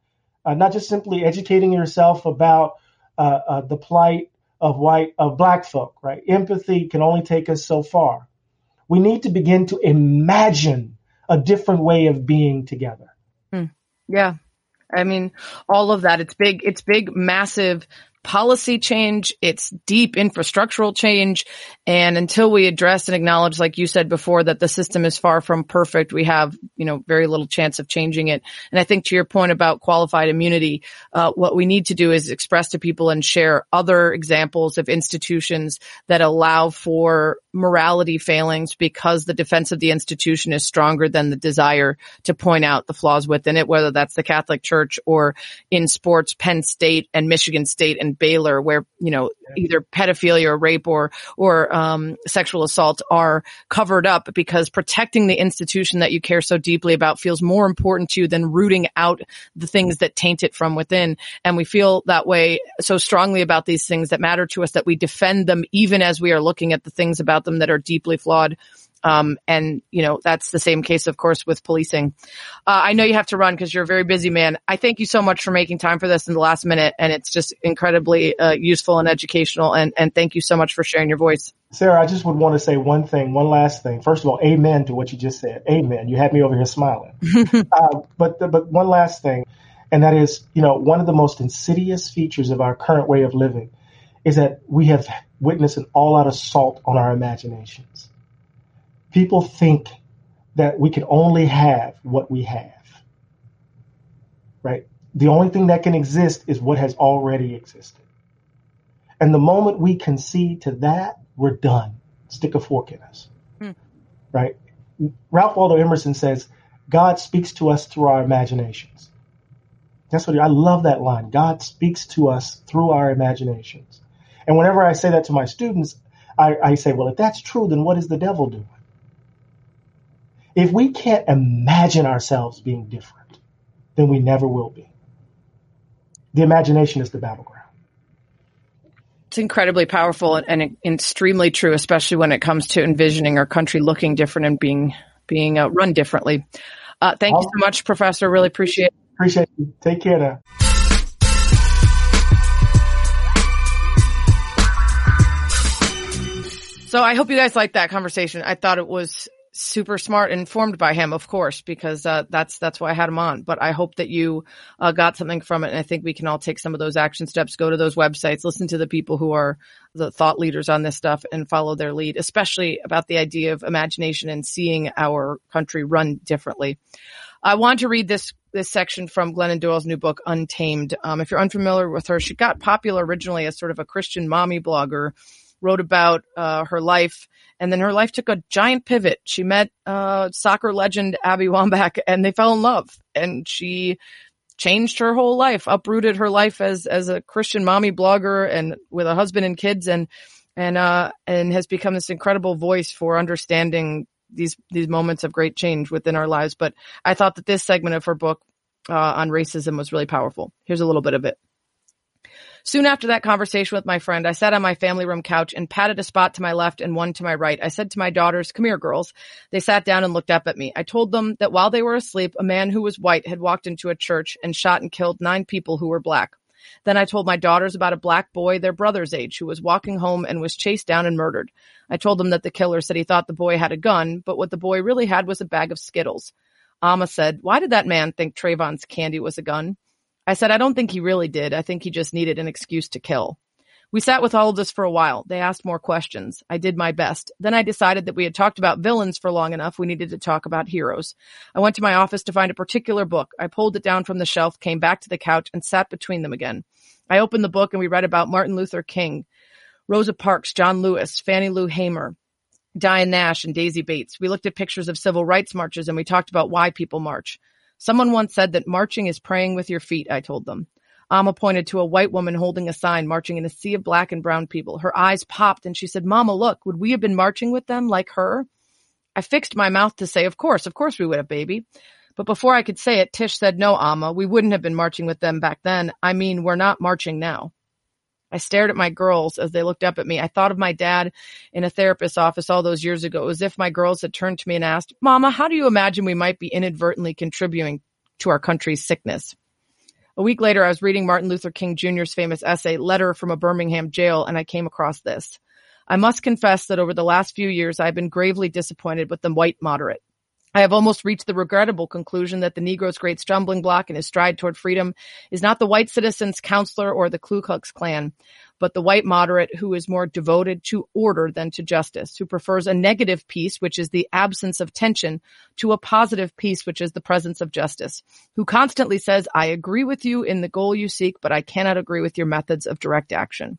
Speaker 5: uh, not just simply educating yourself about uh, uh, the plight of white, of black folk, right? Empathy can only take us so far. We need to begin to imagine a different way of being together.
Speaker 4: Mm. Yeah. I mean, all of that. It's big, it's big, massive policy change, it's deep infrastructural change. And until we address and acknowledge, like you said before, that the system is far from perfect, we have, you know, very little chance of changing it. And I think to your point about qualified immunity, uh, what we need to do is express to people and share other examples of institutions that allow for morality failings because the defense of the institution is stronger than the desire to point out the flaws within it, whether that's the Catholic Church or in sports, Penn State and Michigan State and Baylor, where, you know, either pedophilia or rape or, or, um, sexual assault are covered up because protecting the institution that you care so deeply about feels more important to you than rooting out the things that taint it from within. And we feel that way so strongly about these things that matter to us that we defend them even as we are looking at the things about them that are deeply flawed. Um, and you know, that's the same case, of course, with policing. Uh, I know you have to run because you're a very busy man. I thank you so much for making time for this in the last minute. And it's just incredibly uh, useful and educational. And, and thank you so much for sharing your voice.
Speaker 5: Sarah, I just would want to say one thing, one last thing. First of all, amen to what you just said. Amen. You had me over here smiling. uh, but, the, but one last thing, and that is, you know, one of the most insidious features of our current way of living is that we have witnessed an all out assault on our imaginations people think that we can only have what we have. Right? The only thing that can exist is what has already existed. And the moment we concede to that, we're done. Stick a fork in us. Hmm. Right? Ralph Waldo Emerson says, God speaks to us through our imaginations. That's what I love that line. God speaks to us through our imaginations. And whenever I say that to my students, I, I say, well, if that's true, then what is the devil doing? If we can't imagine ourselves being different, then we never will be. The imagination is the battleground.
Speaker 4: It's incredibly powerful and, and extremely true, especially when it comes to envisioning our country looking different and being being uh, run differently. Uh, thank you so much, Professor. Really appreciate it.
Speaker 5: Appreciate you. Take care now.
Speaker 4: So I hope you guys liked that conversation. I thought it was super smart, informed by him, of course, because uh, that's that's why I had him on. But I hope that you uh, got something from it, and I think we can all take some of those action steps. Go to those websites, listen to the people who are the thought leaders on this stuff, and follow their lead, especially about the idea of imagination and seeing our country run differently. I want to read this this section from Glennon Doyle's new book, Untamed. Um, if you're unfamiliar with her, she got popular originally as sort of a Christian mommy blogger wrote about uh, her life, and then her life took a giant pivot. She met uh, soccer legend Abby Wambach, and they fell in love, and she changed her whole life, uprooted her life as as a Christian mommy blogger, and with a husband and kids, and and uh and has become this incredible voice for understanding these these moments of great change within our lives. But I thought that this segment of her book uh, on racism was really powerful. Here's a little bit of it. Soon after that conversation with my friend, I sat on my family room couch and patted a spot to my left and one to my right. I said to my daughters, come here, girls. They sat down and looked up at me. I told them that while they were asleep, a man who was white had walked into a church and shot and killed nine people who were black. Then I told my daughters about a black boy their brother's age who was walking home and was chased down and murdered. I told them that the killer said he thought the boy had a gun, but what the boy really had was a bag of Skittles. Amma said, why did that man think Trayvon's candy was a gun? I said, I don't think he really did. I think he just needed an excuse to kill. We sat with all of this for a while. They asked more questions. I did my best. Then I decided that we had talked about villains for long enough. We needed to talk about heroes. I went to my office to find a particular book. I pulled it down from the shelf, came back to the couch, and sat between them again. I opened the book and we read about Martin Luther King, Rosa Parks, John Lewis, Fannie Lou Hamer, Diane Nash, and Daisy Bates. We looked at pictures of civil rights marches and we talked about why people march. Someone once said that marching is praying with your feet, I told them. Amma pointed to a white woman holding a sign marching in a sea of black and brown people. Her eyes popped and she said, Mama, look, would we have been marching with them like her? I fixed my mouth to say, of course, of course we would have, baby. But before I could say it, Tish said, no, Amma, we wouldn't have been marching with them back then. I mean, we're not marching now. I stared at my girls as they looked up at me. I thought of my dad in a therapist's office all those years ago, It as if my girls had turned to me and asked, Mama, how do you imagine we might be inadvertently contributing to our country's sickness? A week later, I was reading Martin Luther King Jr.'s famous essay, Letter from a Birmingham Jail, and I came across this. I must confess that over the last few years, I've been gravely disappointed with the white moderate. I have almost reached the regrettable conclusion that the Negro's great stumbling block in his stride toward freedom is not the white citizen's counselor or the Ku Klux Klan, but the white moderate who is more devoted to order than to justice, who prefers a negative peace, which is the absence of tension, to a positive peace, which is the presence of justice, who constantly says, I agree with you in the goal you seek, but I cannot agree with your methods of direct action.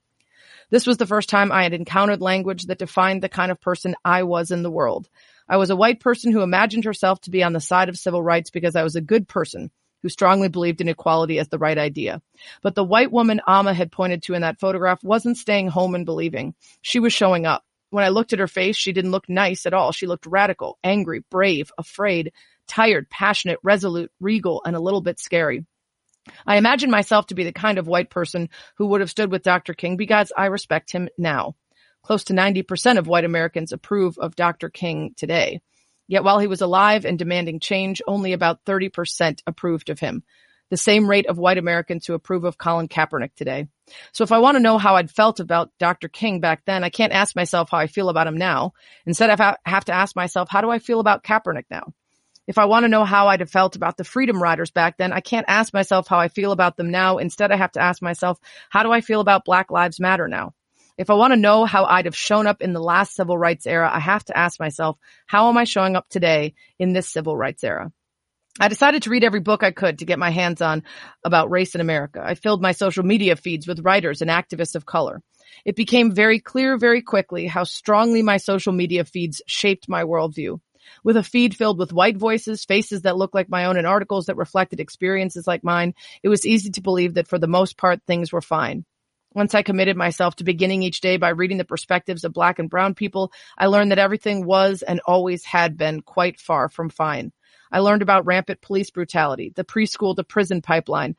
Speaker 4: This was the first time I had encountered language that defined the kind of person I was in the world. I was a white person who imagined herself to be on the side of civil rights because I was a good person who strongly believed in equality as the right idea. But the white woman Amma had pointed to in that photograph wasn't staying home and believing. She was showing up. When I looked at her face, she didn't look nice at all. She looked radical, angry, brave, afraid, tired, passionate, resolute, regal, and a little bit scary. I imagine myself to be the kind of white person who would have stood with Dr. King because I respect him now. Close to 90% of white Americans approve of Dr. King today. Yet while he was alive and demanding change, only about 30% approved of him. The same rate of white Americans who approve of Colin Kaepernick today. So if I want to know how I'd felt about Dr. King back then, I can't ask myself how I feel about him now. Instead, I have to ask myself, how do I feel about Kaepernick now? If I want to know how I'd have felt about the Freedom Riders back then, I can't ask myself how I feel about them now. Instead, I have to ask myself, how do I feel about Black Lives Matter now? If I want to know how I'd have shown up in the last civil rights era, I have to ask myself, how am I showing up today in this civil rights era? I decided to read every book I could to get my hands on about race in America. I filled my social media feeds with writers and activists of color. It became very clear very quickly how strongly my social media feeds shaped my worldview. With a feed filled with white voices, faces that looked like my own, and articles that reflected experiences like mine, it was easy to believe that for the most part things were fine. Once I committed myself to beginning each day by reading the perspectives of black and brown people, I learned that everything was and always had been quite far from fine. I learned about rampant police brutality, the preschool to prison pipeline,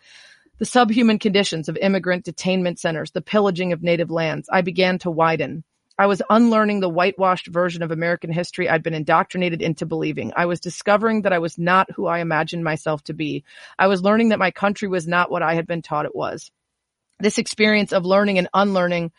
Speaker 4: the subhuman conditions of immigrant detainment centers, the pillaging of native lands. I began to widen. I was unlearning the whitewashed version of American history I'd been indoctrinated into believing. I was discovering that I was not who I imagined myself to be. I was learning that my country was not what I had been taught it was this experience of learning and unlearning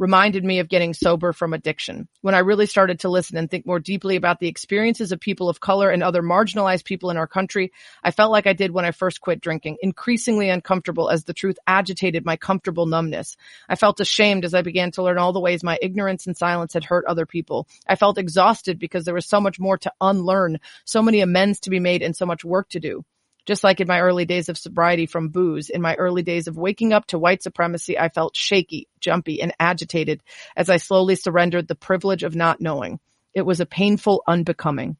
Speaker 4: reminded me of getting sober from addiction. When I really started to listen and think more deeply about the experiences of people of color and other marginalized people in our country, I felt like I did when I first quit drinking, increasingly uncomfortable as the truth agitated my comfortable numbness. I felt ashamed as I began to learn all the ways my ignorance and silence had hurt other people. I felt exhausted because there was so much more to unlearn, so many amends to be made and so much work to do. Just like in my early days of sobriety from booze, in my early days of waking up to white supremacy, I felt shaky, jumpy, and agitated as I slowly surrendered the privilege of not knowing. It was a painful unbecoming.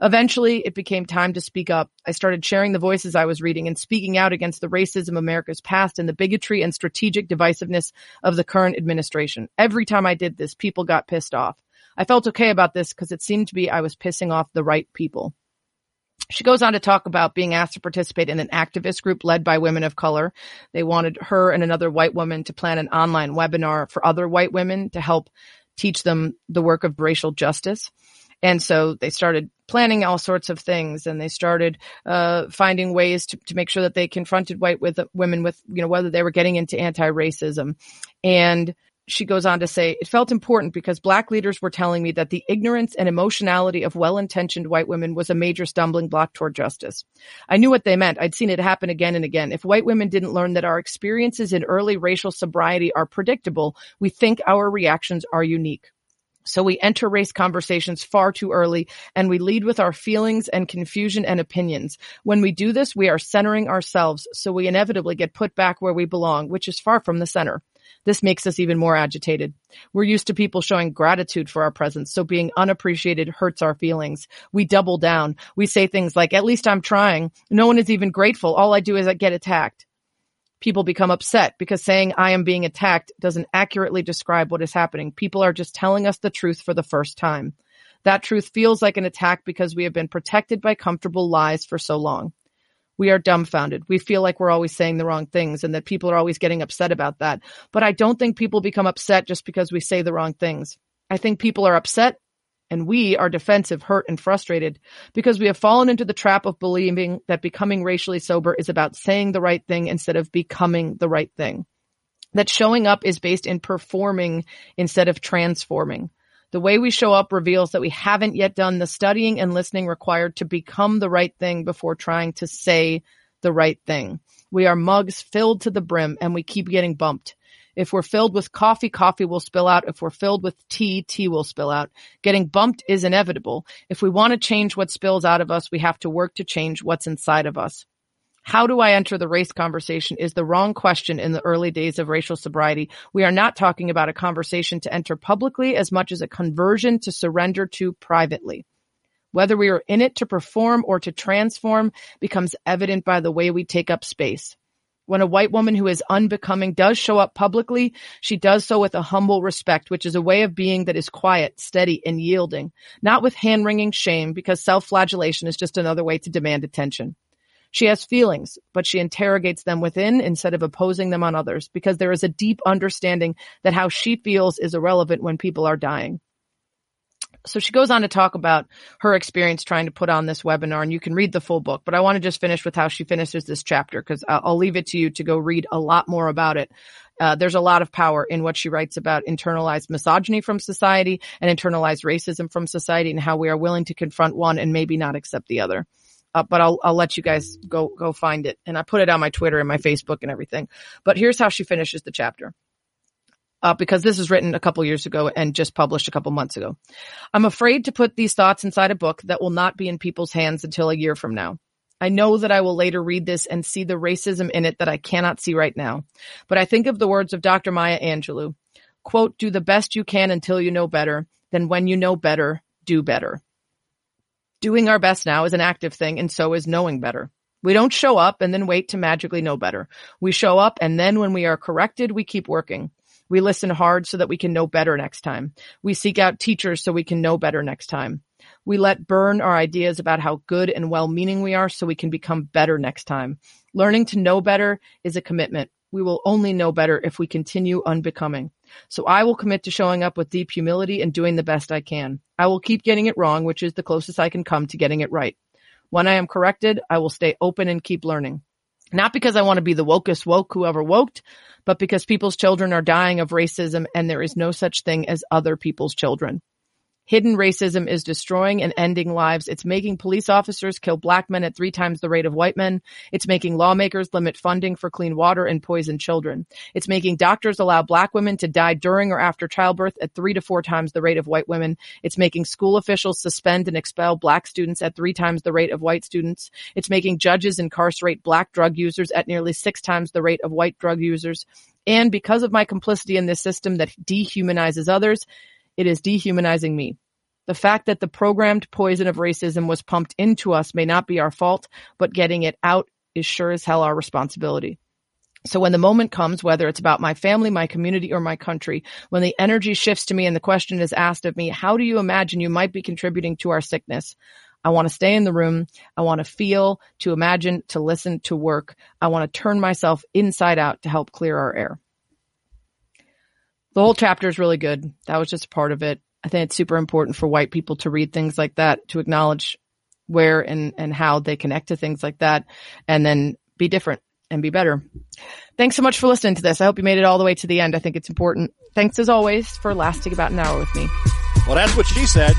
Speaker 4: Eventually, it became time to speak up. I started sharing the voices I was reading and speaking out against the racism America's past and the bigotry and strategic divisiveness of the current administration. Every time I did this, people got pissed off. I felt okay about this because it seemed to be I was pissing off the right people. She goes on to talk about being asked to participate in an activist group led by women of color. They wanted her and another white woman to plan an online webinar for other white women to help teach them the work of racial justice. And so they started planning all sorts of things and they started uh, finding ways to, to make sure that they confronted white with women with, you know, whether they were getting into anti-racism. And she goes on to say, it felt important because black leaders were telling me that the ignorance and emotionality of well-intentioned white women was a major stumbling block toward justice. I knew what they meant. I'd seen it happen again and again. If white women didn't learn that our experiences in early racial sobriety are predictable, we think our reactions are unique. So we enter race conversations far too early and we lead with our feelings and confusion and opinions. When we do this, we are centering ourselves. So we inevitably get put back where we belong, which is far from the center. This makes us even more agitated. We're used to people showing gratitude for our presence, so being unappreciated hurts our feelings. We double down. We say things like, at least I'm trying. No one is even grateful. All I do is I get attacked. People become upset because saying I am being attacked doesn't accurately describe what is happening. People are just telling us the truth for the first time. That truth feels like an attack because we have been protected by comfortable lies for so long we are dumbfounded. We feel like we're always saying the wrong things and that people are always getting upset about that. But I don't think people become upset just because we say the wrong things. I think people are upset and we are defensive, hurt, and frustrated because we have fallen into the trap of believing that becoming racially sober is about saying the right thing instead of becoming the right thing. That showing up is based in performing instead of transforming. The way we show up reveals that we haven't yet done the studying and listening required to become the right thing before trying to say the right thing. We are mugs filled to the brim and we keep getting bumped. If we're filled with coffee, coffee will spill out. If we're filled with tea, tea will spill out. Getting bumped is inevitable. If we want to change what spills out of us, we have to work to change what's inside of us. How do I enter the race conversation is the wrong question in the early days of racial sobriety. We are not talking about a conversation to enter publicly as much as a conversion to surrender to privately. Whether we are in it to perform or to transform becomes evident by the way we take up space. When a white woman who is unbecoming does show up publicly, she does so with a humble respect, which is a way of being that is quiet, steady, and yielding, not with hand wringing shame because self-flagellation is just another way to demand attention. She has feelings, but she interrogates them within instead of opposing them on others because there is a deep understanding that how she feels is irrelevant when people are dying. So she goes on to talk about her experience trying to put on this webinar and you can read the full book, but I want to just finish with how she finishes this chapter because I'll, leave it to you to go read a lot more about it. Uh, there's a lot of power in what she writes about internalized misogyny from society and internalized racism from society and how we are willing to confront one and maybe not accept the other. Uh, but I'll, I'll let you guys go, go find it. And I put it on my Twitter and my Facebook and everything. But here's how she finishes the chapter. Uh, because this was written a couple years ago and just published a couple months ago. I'm afraid to put these thoughts inside a book that will not be in people's hands until a year from now. I know that I will later read this and see the racism in it that I cannot see right now. But I think of the words of Dr. Maya Angelou, quote, do the best you can until you know better. Then when you know better, do better doing our best now is an active thing and so is knowing better. We don't show up and then wait to magically know better. We show up and then when we are corrected, we keep working. We listen hard so that we can know better next time. We seek out teachers so we can know better next time. We let burn our ideas about how good and well-meaning we are so we can become better next time. Learning to know better is a commitment. We will only know better if we continue unbecoming. So I will commit to showing up with deep humility and doing the best I can. I will keep getting it wrong, which is the closest I can come to getting it right. When I am corrected, I will stay open and keep learning. Not because I want to be the wokest woke whoever woked, but because people's children are dying of racism and there is no such thing as other people's children. Hidden racism is destroying and ending lives. It's making police officers kill black men at three times the rate of white men. It's making lawmakers limit funding for clean water and poison children. It's making doctors allow black women to die during or after childbirth at three to four times the rate of white women. It's making school officials suspend and expel black students at three times the rate of white students. It's making judges incarcerate black drug users at nearly six times the rate of white drug users. And because of my complicity in this system that dehumanizes others, it is dehumanizing me. The fact that the programmed poison of racism was pumped into us may not be our fault, but getting it out is sure as hell our responsibility. So when the moment comes, whether it's about my family, my community, or my country, when the energy shifts to me and the question is asked of me, how do you imagine you might be contributing to our sickness? I want to stay in the room. I want to feel, to imagine, to listen, to work. I want to turn myself inside out to help clear our air. The whole chapter is really good. That was just a part of it. I think it's super important for white people to read things like that, to acknowledge where and, and how they connect to things like that, and then be different and be better. Thanks so much for listening to this. I hope you made it all the way to the end. I think it's important. Thanks as always for lasting about an hour with me.
Speaker 3: Well, that's what she said.